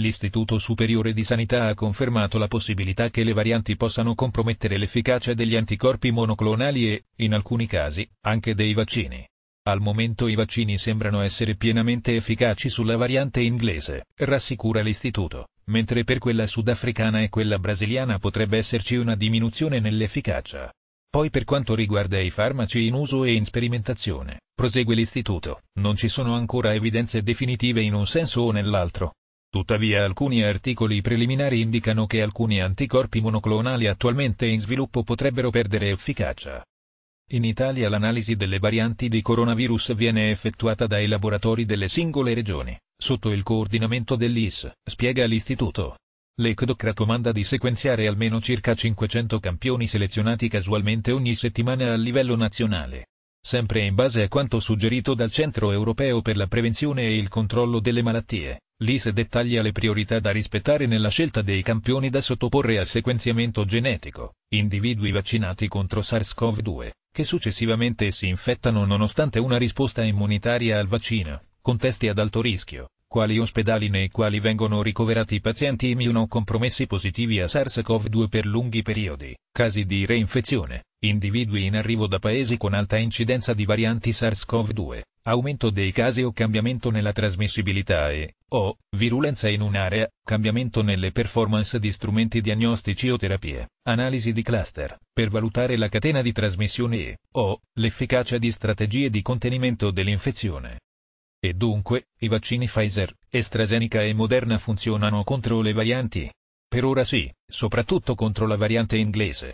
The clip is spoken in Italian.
l'Istituto Superiore di Sanità ha confermato la possibilità che le varianti possano compromettere l'efficacia degli anticorpi monoclonali e, in alcuni casi, anche dei vaccini. Al momento i vaccini sembrano essere pienamente efficaci sulla variante inglese, rassicura l'istituto, mentre per quella sudafricana e quella brasiliana potrebbe esserci una diminuzione nell'efficacia. Poi per quanto riguarda i farmaci in uso e in sperimentazione, prosegue l'istituto, non ci sono ancora evidenze definitive in un senso o nell'altro. Tuttavia alcuni articoli preliminari indicano che alcuni anticorpi monoclonali attualmente in sviluppo potrebbero perdere efficacia. In Italia l'analisi delle varianti di coronavirus viene effettuata dai laboratori delle singole regioni, sotto il coordinamento dell'IS, spiega l'istituto. L'ECDOC raccomanda di sequenziare almeno circa 500 campioni selezionati casualmente ogni settimana a livello nazionale. Sempre in base a quanto suggerito dal Centro Europeo per la Prevenzione e il Controllo delle Malattie, l'IS dettaglia le priorità da rispettare nella scelta dei campioni da sottoporre al sequenziamento genetico, individui vaccinati contro SARS-CoV-2 che successivamente si infettano nonostante una risposta immunitaria al vaccino, contesti ad alto rischio, quali ospedali nei quali vengono ricoverati pazienti immunocompromessi positivi a SARS-CoV-2 per lunghi periodi, casi di reinfezione, individui in arrivo da paesi con alta incidenza di varianti SARS-CoV-2, aumento dei casi o cambiamento nella trasmissibilità e, o, virulenza in un'area, cambiamento nelle performance di strumenti diagnostici o terapie, analisi di cluster, per valutare la catena di trasmissione e, o, l'efficacia di strategie di contenimento dell'infezione. E dunque, i vaccini Pfizer, AstraZeneca e Moderna funzionano contro le varianti? Per ora sì, soprattutto contro la variante inglese.